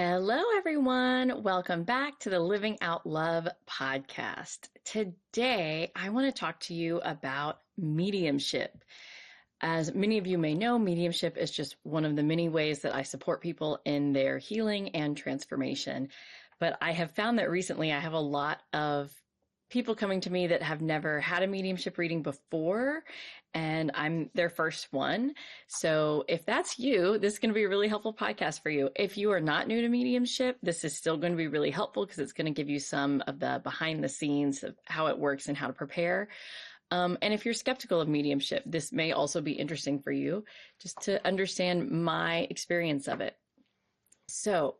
Hello, everyone. Welcome back to the Living Out Love podcast. Today, I want to talk to you about mediumship. As many of you may know, mediumship is just one of the many ways that I support people in their healing and transformation. But I have found that recently I have a lot of people coming to me that have never had a mediumship reading before and I'm their first one. So if that's you, this is going to be a really helpful podcast for you. If you are not new to mediumship, this is still going to be really helpful because it's going to give you some of the behind the scenes of how it works and how to prepare. Um, and if you're skeptical of mediumship, this may also be interesting for you just to understand my experience of it. So,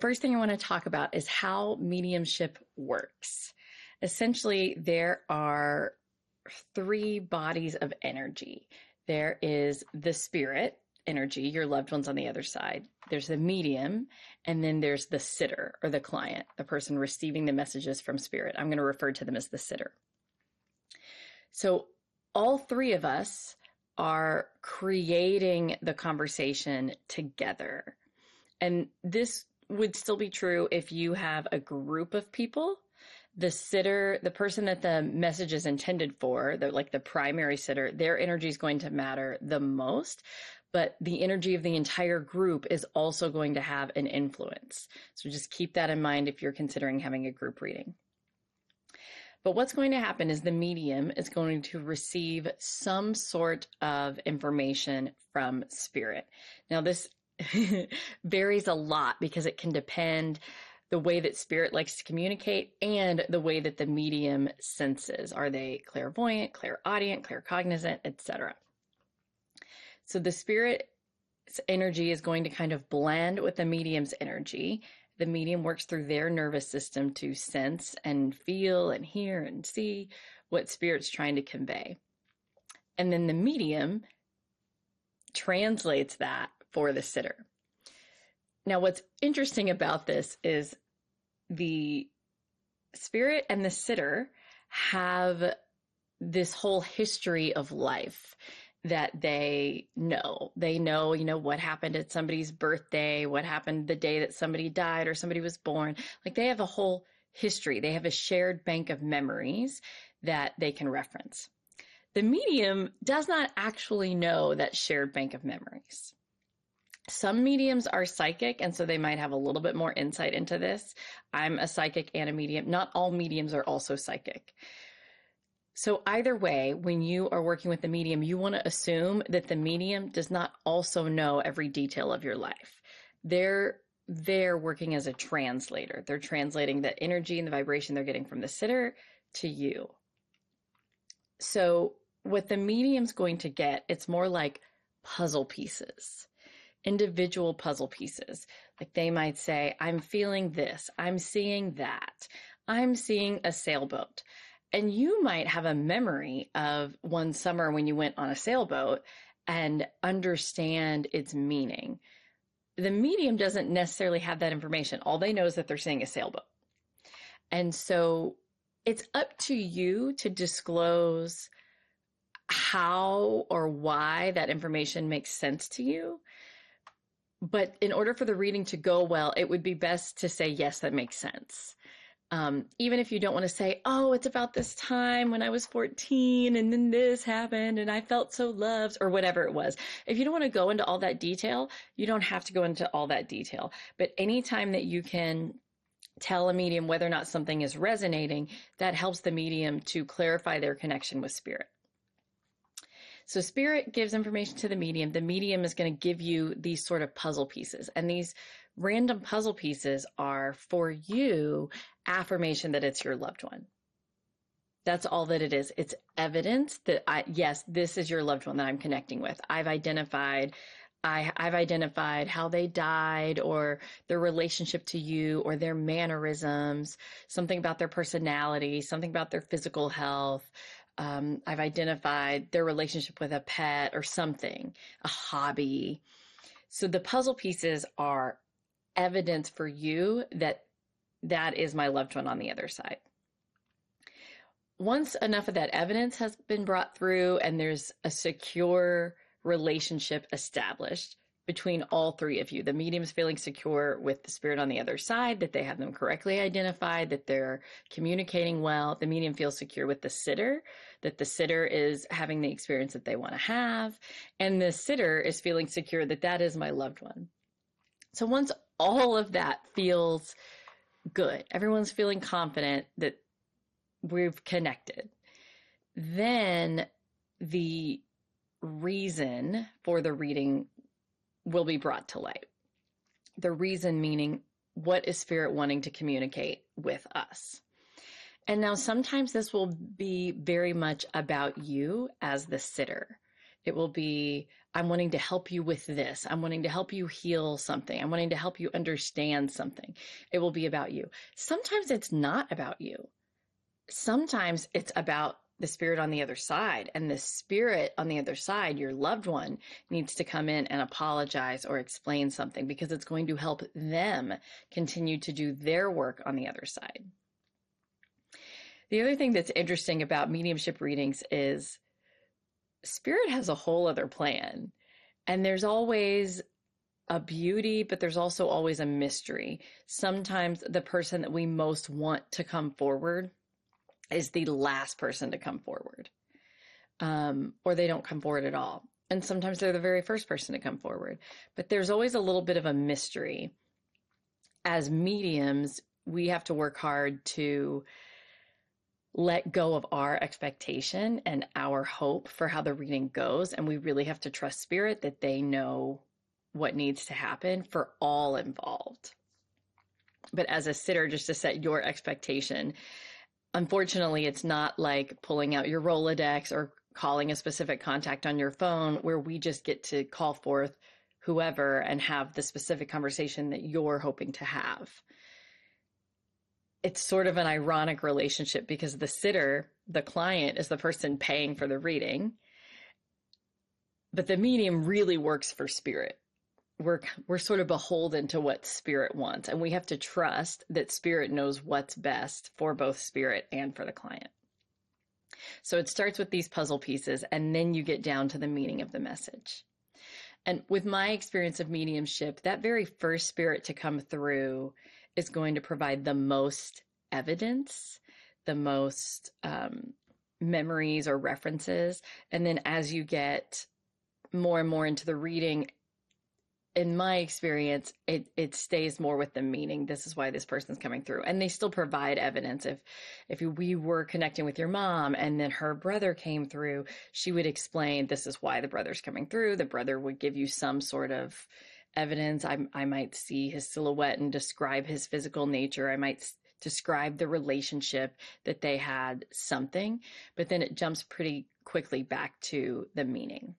first thing I want to talk about is how mediumship works essentially there are three bodies of energy. There is the spirit energy, your loved ones on the other side. There's the medium, and then there's the sitter or the client, the person receiving the messages from spirit. I'm going to refer to them as the sitter. So all three of us are creating the conversation together. And this would still be true if you have a group of people the sitter, the person that the message is intended for, the like the primary sitter, their energy is going to matter the most, but the energy of the entire group is also going to have an influence. So just keep that in mind if you're considering having a group reading. But what's going to happen is the medium is going to receive some sort of information from spirit. Now, this varies a lot because it can depend the way that spirit likes to communicate and the way that the medium senses. Are they clairvoyant, clairaudient, claircognizant, etc.? So the spirit's energy is going to kind of blend with the medium's energy. The medium works through their nervous system to sense and feel and hear and see what spirit's trying to convey. And then the medium translates that for the sitter. Now, what's interesting about this is the spirit and the sitter have this whole history of life that they know. They know, you know, what happened at somebody's birthday, what happened the day that somebody died or somebody was born. Like they have a whole history. They have a shared bank of memories that they can reference. The medium does not actually know that shared bank of memories. Some mediums are psychic, and so they might have a little bit more insight into this. I'm a psychic and a medium. Not all mediums are also psychic. So, either way, when you are working with the medium, you want to assume that the medium does not also know every detail of your life. They're they're working as a translator. They're translating the energy and the vibration they're getting from the sitter to you. So, what the medium's going to get, it's more like puzzle pieces individual puzzle pieces. Like they might say, I'm feeling this, I'm seeing that, I'm seeing a sailboat. And you might have a memory of one summer when you went on a sailboat and understand its meaning. The medium doesn't necessarily have that information. All they know is that they're seeing a sailboat. And so it's up to you to disclose how or why that information makes sense to you but in order for the reading to go well, it would be best to say, yes, that makes sense. Um, even if you don't want to say, oh, it's about this time when I was 14 and then this happened and I felt so loved or whatever it was. If you don't want to go into all that detail, you don't have to go into all that detail. But anytime that you can tell a medium whether or not something is resonating, that helps the medium to clarify their connection with spirit. So spirit gives information to the medium. The medium is going to give you these sort of puzzle pieces. And these random puzzle pieces are for you affirmation that it's your loved one. That's all that it is. It's evidence that I, yes, this is your loved one that I'm connecting with. I've identified I, have identified how they died or their relationship to you or their mannerisms, something about their personality, something about their physical health, um, I've identified their relationship with a pet or something, a hobby. So the puzzle pieces are evidence for you that that is my loved one on the other side. Once enough of that evidence has been brought through and there's a secure relationship established, between all three of you. The medium's feeling secure with the spirit on the other side, that they have them correctly identified, that they're communicating well. The medium feels secure with the sitter, that the sitter is having the experience that they want to have. And the sitter is feeling secure that that is my loved one. So once all of that feels good, everyone's feeling confident that we've connected, then the reason for the reading will be brought to light. The reason meaning what is spirit wanting to communicate with us? And now sometimes this will be very much about you as the sitter. It will be, I'm wanting to help you with this. I'm wanting to help you heal something. I'm wanting to help you understand something. It will be about you. Sometimes it's not about you. Sometimes it's about the spirit on the other side. And the spirit on the other side, your loved one, needs to come in and apologize or explain something because it's going to help them continue to do their work on the other side. The other thing that's interesting about mediumship readings is spirit has a whole other plan. And there's always a beauty, but there's also always a mystery. Sometimes the person that we most want to come forward is the last person to come forward, um, or they don't come forward at all. And sometimes they're the very first person to come forward. But there's always a little bit of a mystery. As mediums, we have to work hard to let go of our expectation and our hope for how the reading goes. And we really have to trust spirit that they know what needs to happen for all involved. But as a sitter, just to set your expectation, unfortunately, it's not like pulling out your Rolodex or calling a specific contact on your phone where we just get to call forth whoever and have the specific conversation that you're hoping to have. It's sort of an ironic relationship because the sitter, the client, is the person paying for the reading, but the medium really works for spirit we're we're sort of beholden to what spirit wants and we have to trust that spirit knows what's best for both spirit and for the client. So it starts with these puzzle pieces and then you get down to the meaning of the message. And with my experience of mediumship that very first spirit to come through is going to provide the most evidence the most um, memories or references and then as you get more and more into the reading in my experience, it it stays more with the meaning. This is why this person's coming through, and they still provide evidence. If if we were connecting with your mom, and then her brother came through, she would explain this is why the brother's coming through. The brother would give you some sort of evidence. I I might see his silhouette and describe his physical nature. I might describe the relationship that they had, something, but then it jumps pretty quickly back to the meaning.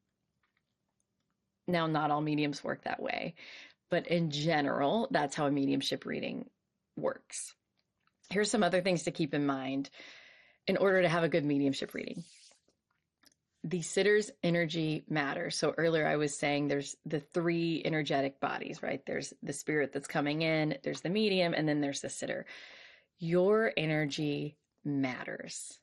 Now, not all mediums work that way, but in general, that's how a mediumship reading works. Here's some other things to keep in mind in order to have a good mediumship reading. The sitter's energy matters. So earlier I was saying there's the three energetic bodies, right? There's the spirit that's coming in, there's the medium, and then there's the sitter. Your energy matters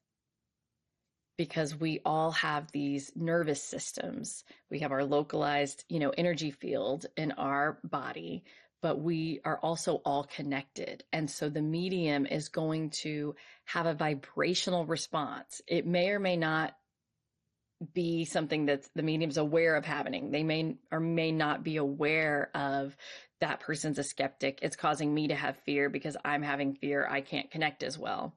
because we all have these nervous systems. We have our localized, you know, energy field in our body, but we are also all connected. And so the medium is going to have a vibrational response. It may or may not be something that the medium's aware of happening. They may or may not be aware of that person's a skeptic. It's causing me to have fear because I'm having fear. I can't connect as well.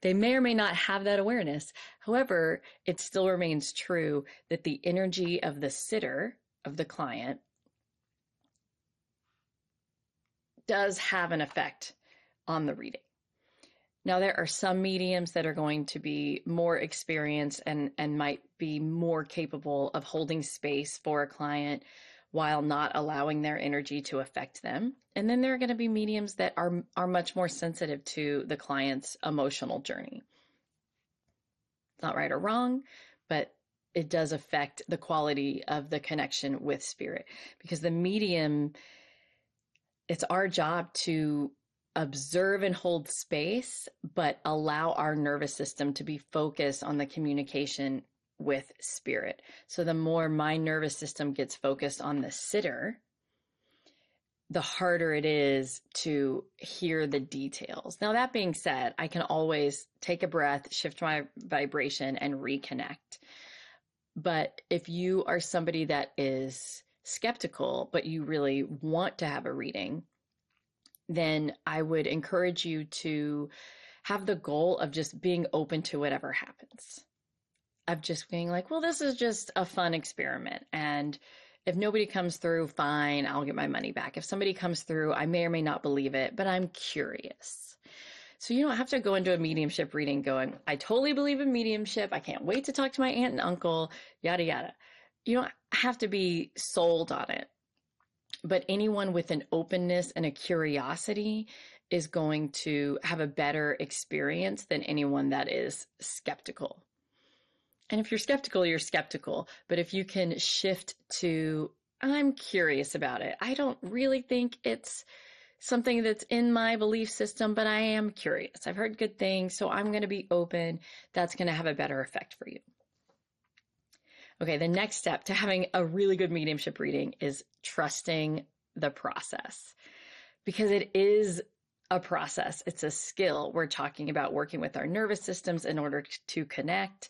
They may or may not have that awareness. However, it still remains true that the energy of the sitter, of the client, does have an effect on the reading. Now, there are some mediums that are going to be more experienced and, and might be more capable of holding space for a client while not allowing their energy to affect them. And then there are going to be mediums that are are much more sensitive to the client's emotional journey. It's not right or wrong, but it does affect the quality of the connection with spirit because the medium it's our job to observe and hold space but allow our nervous system to be focused on the communication with spirit. So the more my nervous system gets focused on the sitter, the harder it is to hear the details. Now, that being said, I can always take a breath, shift my vibration, and reconnect. But if you are somebody that is skeptical, but you really want to have a reading, then I would encourage you to have the goal of just being open to whatever happens. Of just being like, well, this is just a fun experiment. And if nobody comes through, fine, I'll get my money back. If somebody comes through, I may or may not believe it, but I'm curious. So you don't have to go into a mediumship reading going, I totally believe in mediumship. I can't wait to talk to my aunt and uncle, yada, yada. You don't have to be sold on it. But anyone with an openness and a curiosity is going to have a better experience than anyone that is skeptical. And if you're skeptical, you're skeptical. But if you can shift to, I'm curious about it, I don't really think it's something that's in my belief system, but I am curious. I've heard good things, so I'm going to be open. That's going to have a better effect for you. Okay, the next step to having a really good mediumship reading is trusting the process because it is a process, it's a skill. We're talking about working with our nervous systems in order to connect.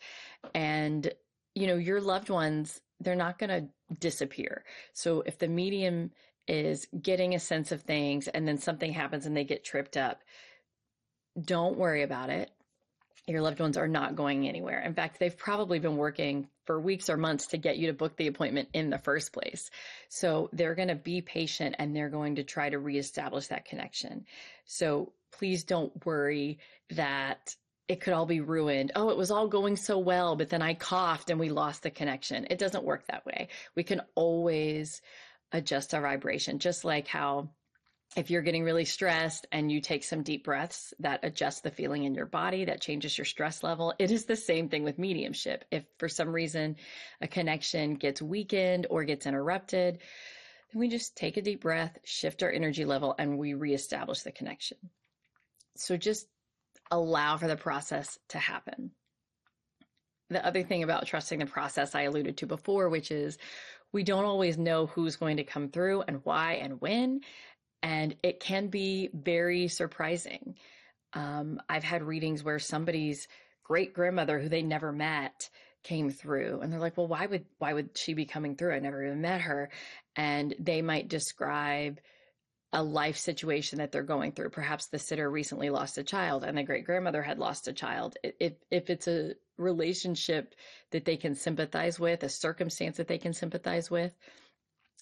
And, you know, your loved ones, they're not going to disappear. So if the medium is getting a sense of things and then something happens and they get tripped up, don't worry about it. Your loved ones are not going anywhere. In fact, they've probably been working for weeks or months to get you to book the appointment in the first place. So they're going to be patient and they're going to try to reestablish that connection. So please don't worry that it could all be ruined. Oh, it was all going so well, but then I coughed and we lost the connection. It doesn't work that way. We can always adjust our vibration, just like how if you're getting really stressed and you take some deep breaths that adjust the feeling in your body, that changes your stress level. It is the same thing with mediumship. If for some reason a connection gets weakened or gets interrupted, then we just take a deep breath, shift our energy level, and we reestablish the connection. So just allow for the process to happen. The other thing about trusting the process I alluded to before, which is we don't always know who's going to come through and why and when and it can be very surprising. Um, I've had readings where somebody's great grandmother who they never met came through and they're like well why would why would she be coming through? I never even met her. And they might describe a life situation that they're going through. Perhaps the sitter recently lost a child and the great grandmother had lost a child. If if it's a relationship that they can sympathize with a circumstance that they can sympathize with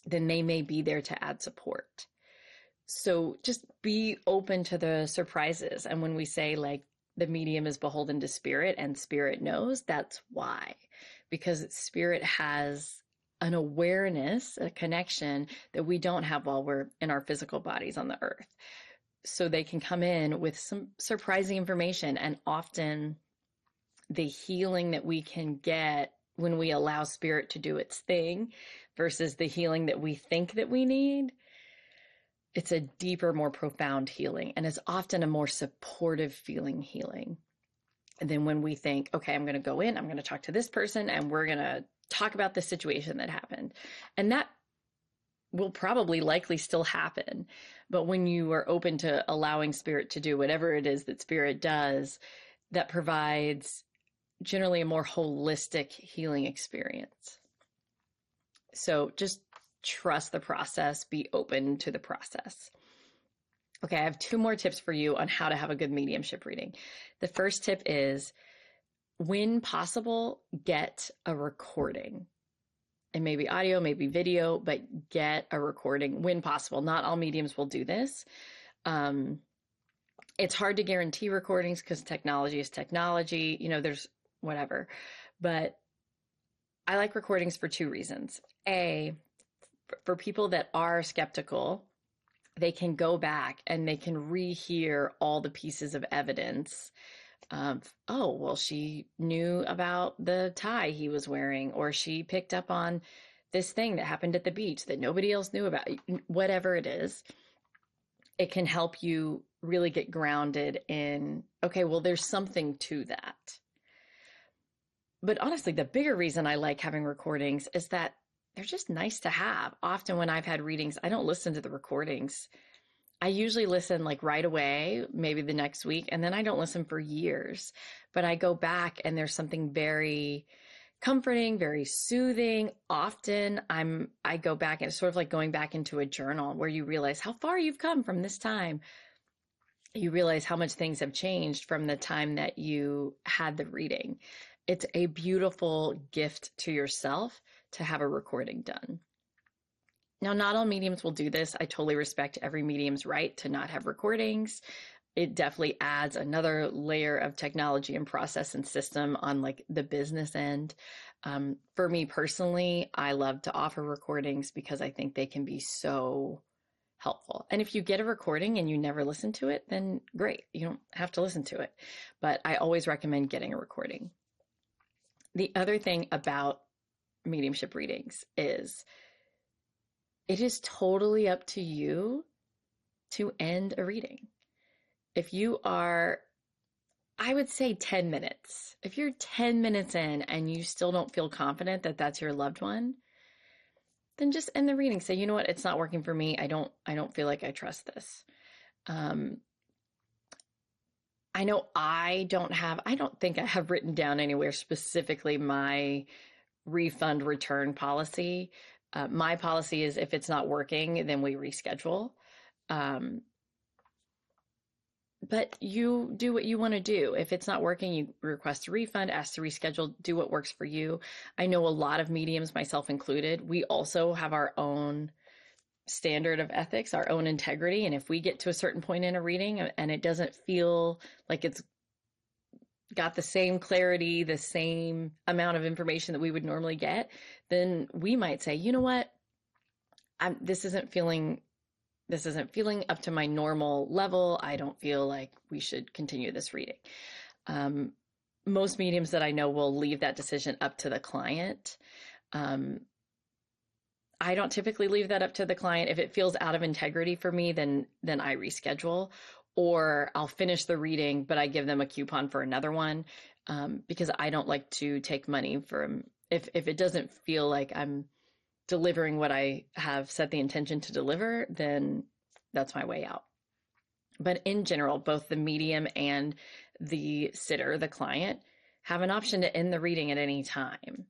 then they may be there to add support so just be open to the surprises. And when we say like the medium is beholden to spirit and spirit knows, that's why. Because spirit has an awareness, a connection that we don't have while we're in our physical bodies on the earth. So they can come in with some surprising information and often the healing that we can get when we allow spirit to do its thing versus the healing that we think that we need it's a deeper, more profound healing, and it's often a more supportive feeling healing than when we think, okay, I'm going to go in, I'm going to talk to this person, and we're going to talk about the situation that happened. And that will probably likely still happen. But when you are open to allowing spirit to do whatever it is that spirit does, that provides generally a more holistic healing experience. So just trust the process, be open to the process. Okay, I have two more tips for you on how to have a good mediumship reading. The first tip is when possible, get a recording. It may be audio, maybe video, but get a recording when possible. Not all mediums will do this. Um, it's hard to guarantee recordings because technology is technology. You know, there's whatever. But I like recordings for two reasons. A, for people that are skeptical, they can go back and they can rehear all the pieces of evidence of, oh, well, she knew about the tie he was wearing, or she picked up on this thing that happened at the beach that nobody else knew about, whatever it is. It can help you really get grounded in, okay, well, there's something to that. but honestly, the bigger reason I like having recordings is that they're just nice to have. Often when I've had readings, I don't listen to the recordings. I usually listen like right away, maybe the next week, and then I don't listen for years. But I go back and there's something very comforting, very soothing. Often I'm I go back and it's sort of like going back into a journal where you realize how far you've come from this time. You realize how much things have changed from the time that you had the reading. It's a beautiful gift to yourself to have a recording done. Now, not all mediums will do this. I totally respect every medium's right to not have recordings. It definitely adds another layer of technology and process and system on like the business end. Um, for me personally, I love to offer recordings because I think they can be so helpful. And if you get a recording and you never listen to it, then great. You don't have to listen to it. But I always recommend getting a recording. The other thing about mediumship readings is it is totally up to you to end a reading. If you are, I would say 10 minutes. If you're 10 minutes in and you still don't feel confident that that's your loved one, then just end the reading. Say, you know what, it's not working for me. I don't, I don't feel like I trust this. Um, I know I don't have, I don't think I have written down anywhere specifically my refund return policy. Uh, my policy is if it's not working, then we reschedule. Um, but you do what you want to do. If it's not working, you request a refund, ask to reschedule, do what works for you. I know a lot of mediums, myself included, we also have our own standard of ethics, our own integrity. And if we get to a certain point in a reading and it doesn't feel like it's got the same clarity, the same amount of information that we would normally get, then we might say, you know what? I'm, this isn't feeling this isn't feeling up to my normal level. I don't feel like we should continue this reading. Um, most mediums that I know will leave that decision up to the client. Um, I don't typically leave that up to the client. If it feels out of integrity for me, then then I reschedule or I'll finish the reading, but I give them a coupon for another one um, because I don't like to take money from if if it doesn't feel like I'm delivering what I have set the intention to deliver, then that's my way out. But in general, both the medium and the sitter, the client, have an option to end the reading at any time.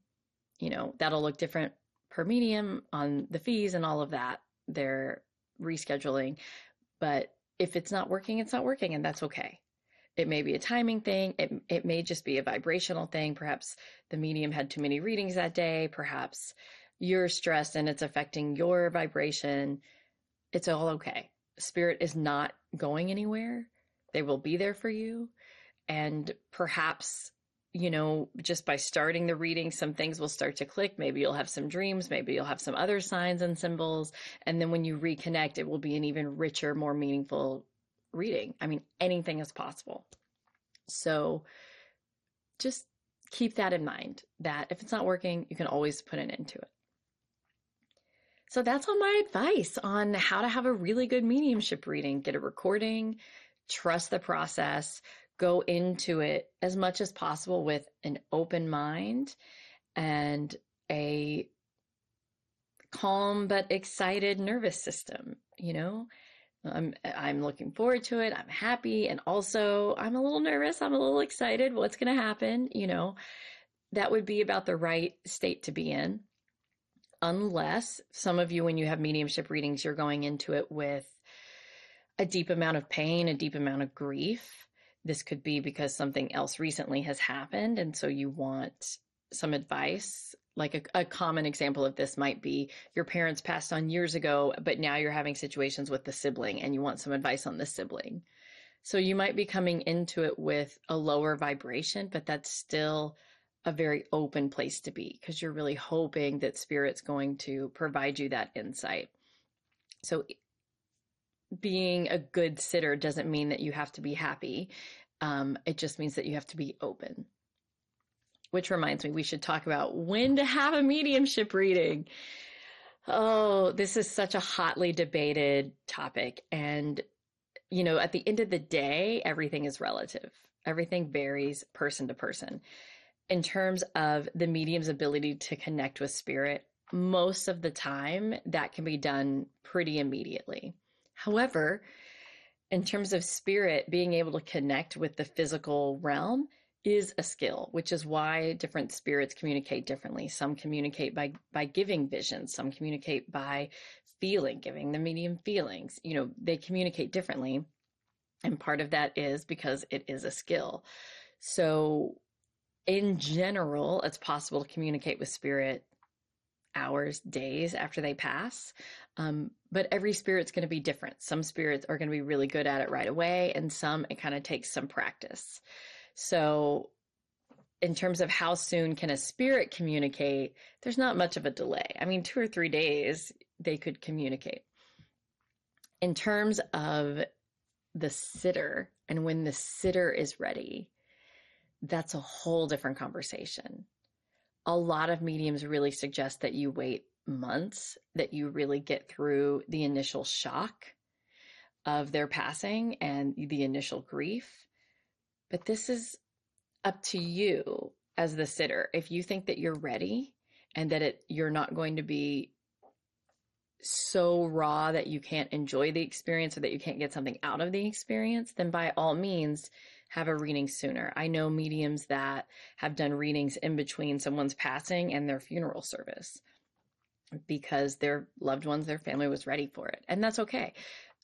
You know, that'll look different per medium on the fees and all of that. They're rescheduling. But if it's not working, it's not working, and that's okay. It may be a timing thing. It, it may just be a vibrational thing. Perhaps the medium had too many readings that day. Perhaps you're stressed and it's affecting your vibration. It's all okay. Spirit is not going anywhere. They will be there for you. And perhaps you know, just by starting the reading, some things will start to click. Maybe you'll have some dreams. Maybe you'll have some other signs and symbols. And then when you reconnect, it will be an even richer, more meaningful reading. I mean, anything is possible. So just keep that in mind that if it's not working, you can always put an end to it. So that's all my advice on how to have a really good mediumship reading. Get a recording, trust the process, go into it as much as possible with an open mind and a calm but excited nervous system you know? I'm i'm looking forward to it. I'm happy. And also i'm a little nervous. I'm a little excited. What's going to happen? You know that would be about the right state to be in. Unless some of you when you have mediumship readings you're going into it with a deep amount of pain a deep amount of grief this could be because something else recently has happened. And so you want some advice. Like a, a, common example of this might be your parents passed on years ago, but now you're having situations with the sibling and you want some advice on the sibling. So you might be coming into it with a lower vibration, but that's still a very open place to be because you're really hoping that spirit's going to provide you that insight. So being a good sitter doesn't mean that you have to be happy. Um, it just means that you have to be open. Which reminds me, we should talk about when to have a mediumship reading. Oh, this is such a hotly debated topic. And, you know, at the end of the day, everything is relative, everything varies person to person. in terms of the medium's ability to connect with spirit, most of the time that can be done pretty immediately. However, in terms of spirit, being able to connect with the physical realm is a skill, which is why different spirits communicate differently. Some communicate by by giving visions, some communicate by feeling, giving the medium feelings. You know, they communicate differently. And part of that is because it is a skill. So in general, it's possible to communicate with spirit hours, days after they pass. Um, but every spirit's going to be different. Some spirits are going to be really good at it right away, and some it kind of takes some practice. So, in terms of how soon can a spirit communicate, there's not much of a delay. I mean, two or three days they could communicate. In terms of the sitter and when the sitter is ready, that's a whole different conversation. A lot of mediums really suggest that you wait months, that you really get through the initial shock of their passing and the initial grief. But this is up to you as the sitter. If you think that you're ready and that it you're not going to be so raw that you can't enjoy the experience or that you can't get something out of the experience, then by all means have a reading sooner. I know mediums that have done readings in between someone's passing and their funeral service because their loved ones, their family was ready for it. And that's okay.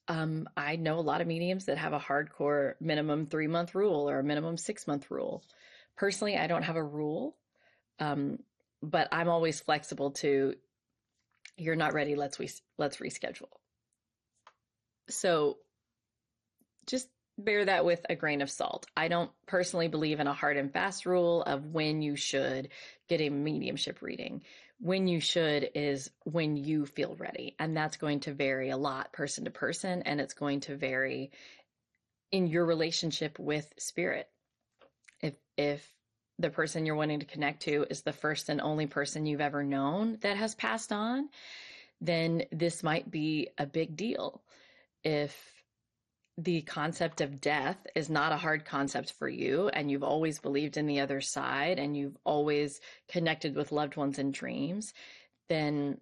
Um, I know a lot of mediums that have a hardcore minimum three month rule or a minimum six month rule. Personally, I don't have a rule, um, but I'm always flexible to you're not ready. Let's we let's reschedule. So just bear that with a grain of salt. I don't personally believe in a hard and fast rule of when you should get a mediumship reading. When you should is when you feel ready. And that's going to vary a lot person to person, and it's going to vary in your relationship with spirit. If, if the person you're wanting to connect to is the first and only person you've ever known that has passed on, then this might be a big deal. If the concept of death is not a hard concept for you and you've always believed in the other side and you've always connected with loved ones in dreams, then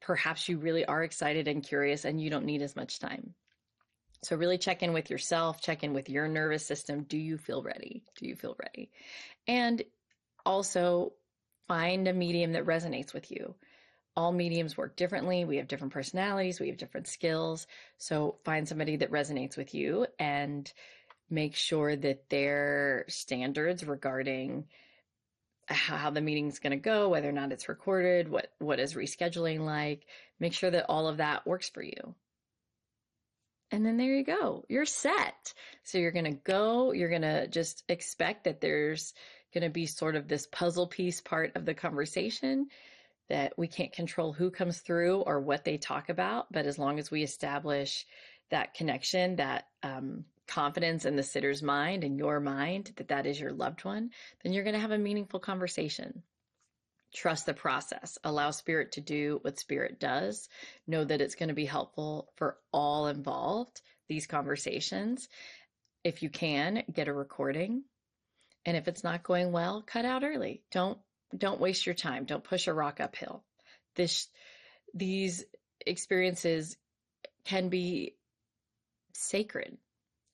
perhaps you really are excited and curious and you don't need as much time. So really check in with yourself, check in with your nervous system. Do you feel ready? Do you feel ready? And also find a medium that resonates with you all mediums work differently. We have different personalities, we have different skills. So find somebody that resonates with you and make sure that their standards regarding how the meeting's going to go, whether or not it's recorded, what what is rescheduling like, make sure that all of that works for you. And then there you go. You're set. So you're going to go, you're going to just expect that there's going to be sort of this puzzle piece part of the conversation that we can't control who comes through or what they talk about, but as long as we establish that connection, that um, confidence in the sitter's mind and your mind that that is your loved one, then you're going to have a meaningful conversation. Trust the process. Allow spirit to do what spirit does. Know that it's going to be helpful for all involved, these conversations. If you can, get a recording. And if it's not going well, cut out early. Don't don't waste your time. Don't push a rock uphill. This, these experiences can be sacred.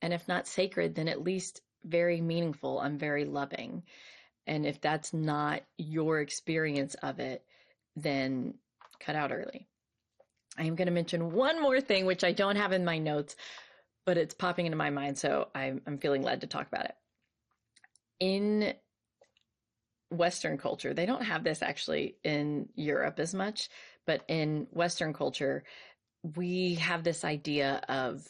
And if not sacred, then at least very meaningful and very loving. And if that's not your experience of it, then cut out early. I am going to mention one more thing, which I don't have in my notes, but it's popping into my mind. So I'm, I'm feeling led to talk about it. In Western culture, they don't have this actually in Europe as much, but in Western culture, we have this idea of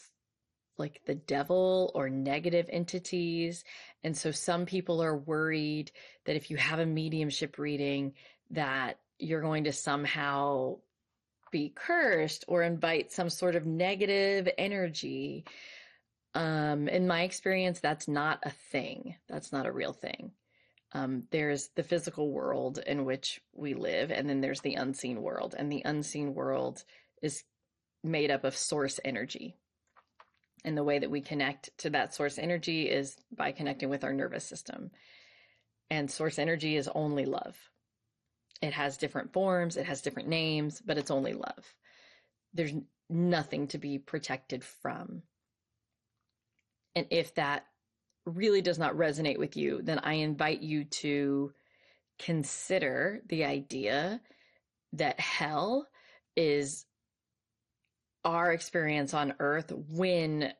like the devil or negative entities. And so some people are worried that if you have a mediumship reading, that you're going to somehow be cursed or invite some sort of negative energy. Um, in my experience, that's not a thing. That's not a real thing. Um, there's the physical world in which we live, and then there's the unseen world. And the unseen world is made up of source energy. And the way that we connect to that source energy is by connecting with our nervous system. And source energy is only love. It has different forms, it has different names, but it's only love. There's nothing to be protected from. And if that really does not resonate with you, then I invite you to consider the idea that hell is our experience on earth when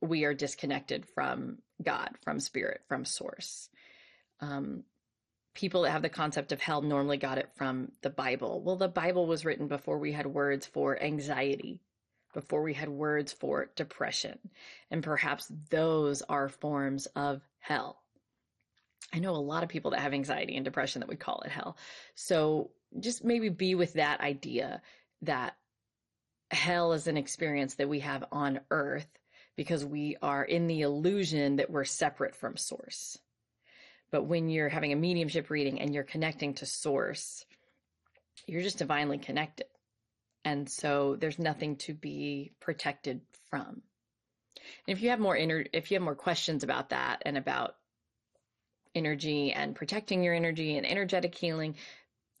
we are disconnected from God, from spirit, from source. Um, people that have the concept of hell normally got it from the Bible. Well, the Bible was written before we had words for anxiety, before we had words for depression. And perhaps those are forms of hell. I know a lot of people that have anxiety and depression that would call it hell. So just maybe be with that idea that hell is an experience that we have on earth because we are in the illusion that we're separate from source. But when you're having a mediumship reading and you're connecting to source, you're just divinely connected. And so there's nothing to be protected from. And if you have more inner, if you have more questions about that and about energy and protecting your energy and energetic healing,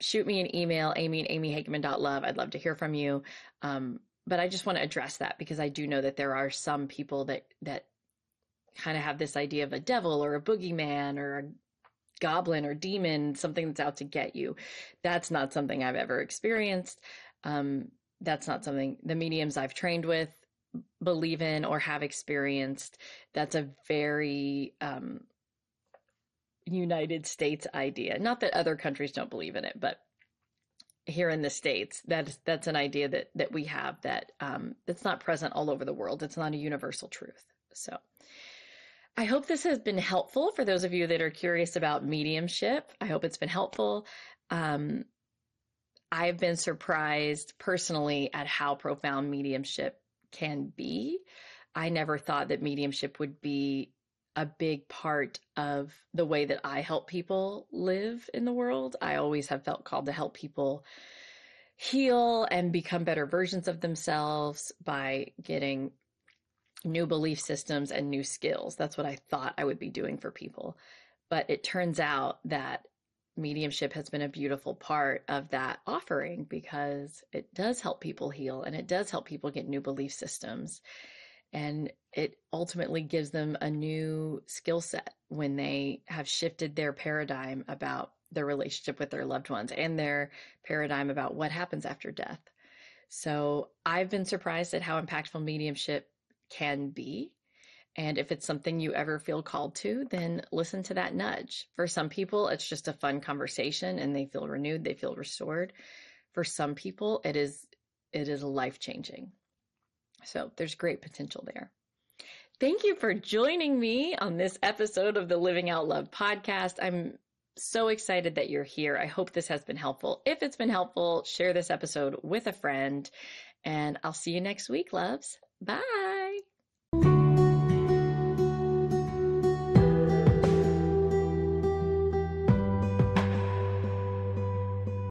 shoot me an email, amy at amyhageman.love. I'd love to hear from you. Um, but I just want to address that because I do know that there are some people that, that kind of have this idea of a devil or a boogeyman or a goblin or demon, something that's out to get you. That's not something I've ever experienced. Um, that's not something the mediums I've trained with believe in or have experienced. That's a very um, United States idea. Not that other countries don't believe in it, but here in the states, that's that's an idea that that we have that um, that's not present all over the world. It's not a universal truth. So. I hope this has been helpful for those of you that are curious about mediumship. I hope it's been helpful. Um, I've been surprised personally at how profound mediumship can be. I never thought that mediumship would be a big part of the way that I help people live in the world. I always have felt called to help people heal and become better versions of themselves by getting new belief systems and new skills. That's what I thought I would be doing for people. But it turns out that mediumship has been a beautiful part of that offering because it does help people heal and it does help people get new belief systems. And it ultimately gives them a new skill set when they have shifted their paradigm about their relationship with their loved ones and their paradigm about what happens after death. So I've been surprised at how impactful mediumship can be. And if it's something you ever feel called to, then listen to that nudge. For some people, it's just a fun conversation and they feel renewed, they feel restored. For some people, it is it is life changing. So there's great potential there. Thank you for joining me on this episode of the Living Out Love podcast. I'm so excited that you're here. I hope this has been helpful. If it's been helpful, share this episode with a friend, and I'll see you next week, loves. Bye.